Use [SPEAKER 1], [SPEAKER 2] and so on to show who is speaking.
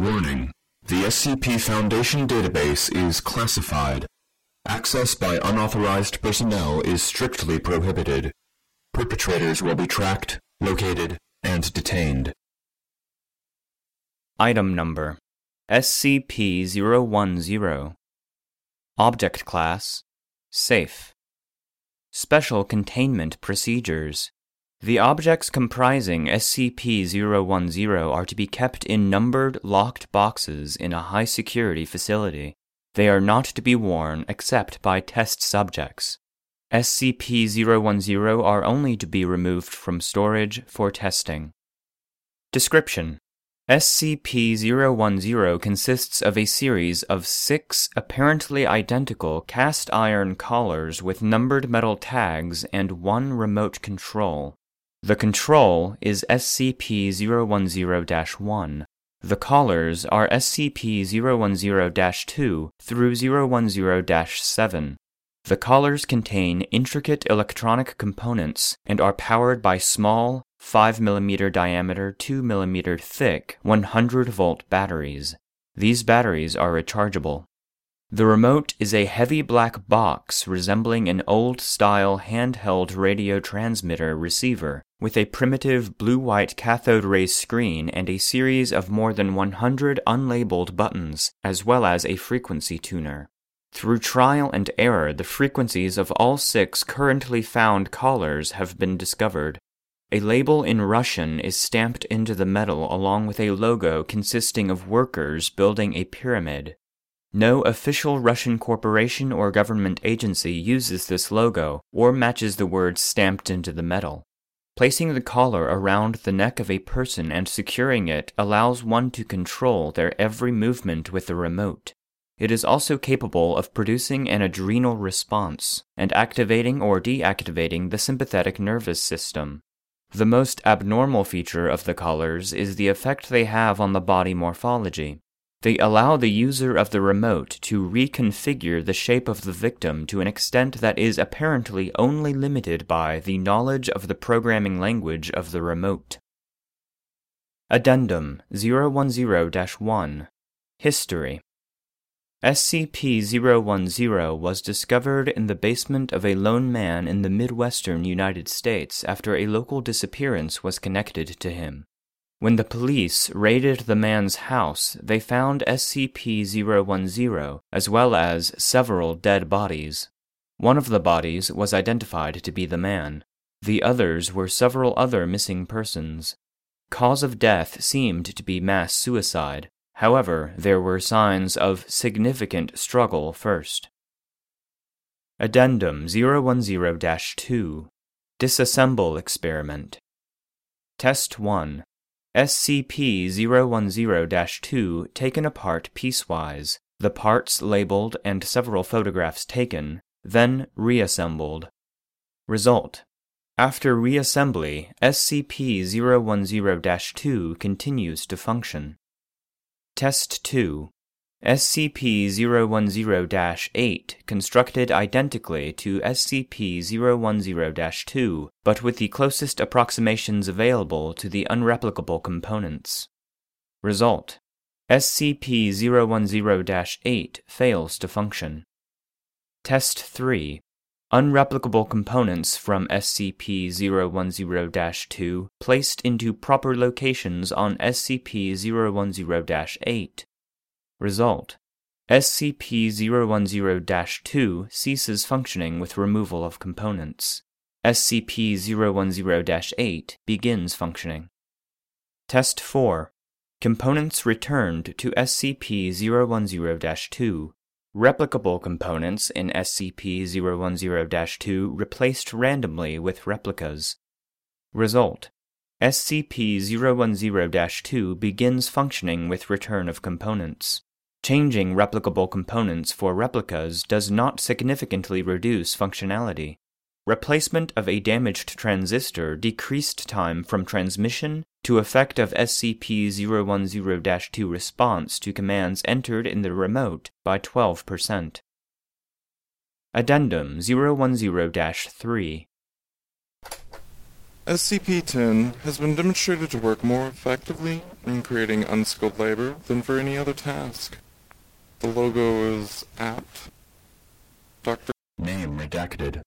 [SPEAKER 1] Warning. The SCP Foundation database is classified. Access by unauthorized personnel is strictly prohibited. Perpetrators will be tracked, located, and detained.
[SPEAKER 2] Item Number SCP-010 Object Class Safe Special Containment Procedures The objects comprising SCP-010 are to be kept in numbered, locked boxes in a high-security facility. They are not to be worn except by test subjects. SCP-010 are only to be removed from storage for testing. Description SCP-010 consists of a series of six apparently identical cast iron collars with numbered metal tags and one remote control. The control is SCP-010-1. The collars are SCP-010-2 through 010-7. The collars contain intricate electronic components and are powered by small, 5mm diameter, 2mm thick, 100 volt batteries. These batteries are rechargeable. The remote is a heavy black box resembling an old style handheld radio transmitter receiver with a primitive blue white cathode ray screen and a series of more than 100 unlabeled buttons, as well as a frequency tuner. Through trial and error, the frequencies of all six currently found collars have been discovered. A label in Russian is stamped into the metal along with a logo consisting of workers building a pyramid. No official Russian corporation or government agency uses this logo or matches the words stamped into the metal. Placing the collar around the neck of a person and securing it allows one to control their every movement with the remote. It is also capable of producing an adrenal response and activating or deactivating the sympathetic nervous system. The most abnormal feature of the collars is the effect they have on the body morphology. They allow the user of the remote to reconfigure the shape of the victim to an extent that is apparently only limited by the knowledge of the programming language of the remote. Addendum 010 1 History SCP-010 was discovered in the basement of a lone man in the Midwestern United States after a local disappearance was connected to him. When the police raided the man's house, they found SCP-010 as well as several dead bodies. One of the bodies was identified to be the man. The others were several other missing persons. Cause of death seemed to be mass suicide, However, there were signs of significant struggle first. Addendum 010 2 Disassemble Experiment Test 1 SCP 010 2 taken apart piecewise, the parts labeled and several photographs taken, then reassembled. Result After reassembly, SCP 010 2 continues to function. Test 2 SCP-010-8 constructed identically to SCP-010-2, but with the closest approximations available to the unreplicable components. Result SCP-010-8 fails to function. Test 3 Unreplicable components from SCP-010-2 placed into proper locations on SCP-010-8. Result: SCP-010-2 ceases functioning with removal of components. SCP-010-8 begins functioning. Test 4 Components returned to SCP-010-2 Replicable components in SCP-010-2 replaced randomly with replicas. Result: SCP-010-2 begins functioning with return of components. Changing replicable components for replicas does not significantly reduce functionality. Replacement of a damaged transistor decreased time from transmission to effect of SCP-010-2 response to commands entered in the remote by 12%. Addendum 010-3
[SPEAKER 3] SCP-10 has been demonstrated to work more effectively in creating unskilled labor than for any other task. The logo is at Dr.
[SPEAKER 1] Name redacted.